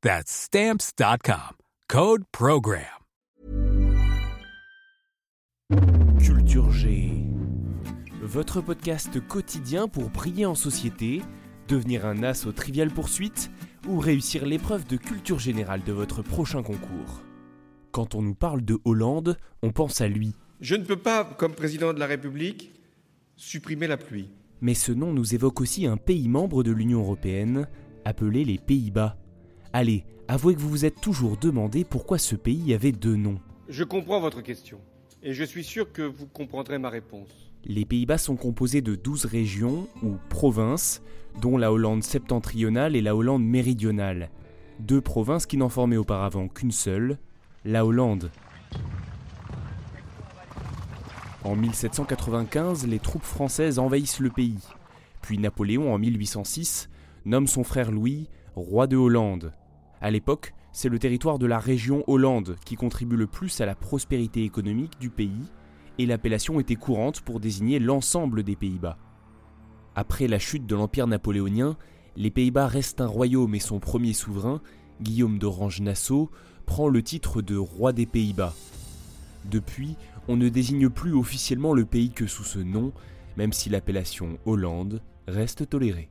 That's Stamps.com. Code Program. Culture G. Votre podcast quotidien pour briller en société, devenir un as aux triviales poursuites ou réussir l'épreuve de culture générale de votre prochain concours. Quand on nous parle de Hollande, on pense à lui. Je ne peux pas, comme président de la République, supprimer la pluie. Mais ce nom nous évoque aussi un pays membre de l'Union européenne, appelé les Pays-Bas. Allez, avouez que vous vous êtes toujours demandé pourquoi ce pays avait deux noms. Je comprends votre question, et je suis sûr que vous comprendrez ma réponse. Les Pays-Bas sont composés de 12 régions ou provinces, dont la Hollande septentrionale et la Hollande méridionale. Deux provinces qui n'en formaient auparavant qu'une seule, la Hollande. En 1795, les troupes françaises envahissent le pays. Puis Napoléon, en 1806, nomme son frère Louis roi de Hollande. À l'époque, c'est le territoire de la région Hollande qui contribue le plus à la prospérité économique du pays, et l'appellation était courante pour désigner l'ensemble des Pays-Bas. Après la chute de l'Empire napoléonien, les Pays-Bas restent un royaume et son premier souverain, Guillaume d'Orange-Nassau, prend le titre de roi des Pays-Bas. Depuis, on ne désigne plus officiellement le pays que sous ce nom, même si l'appellation Hollande reste tolérée.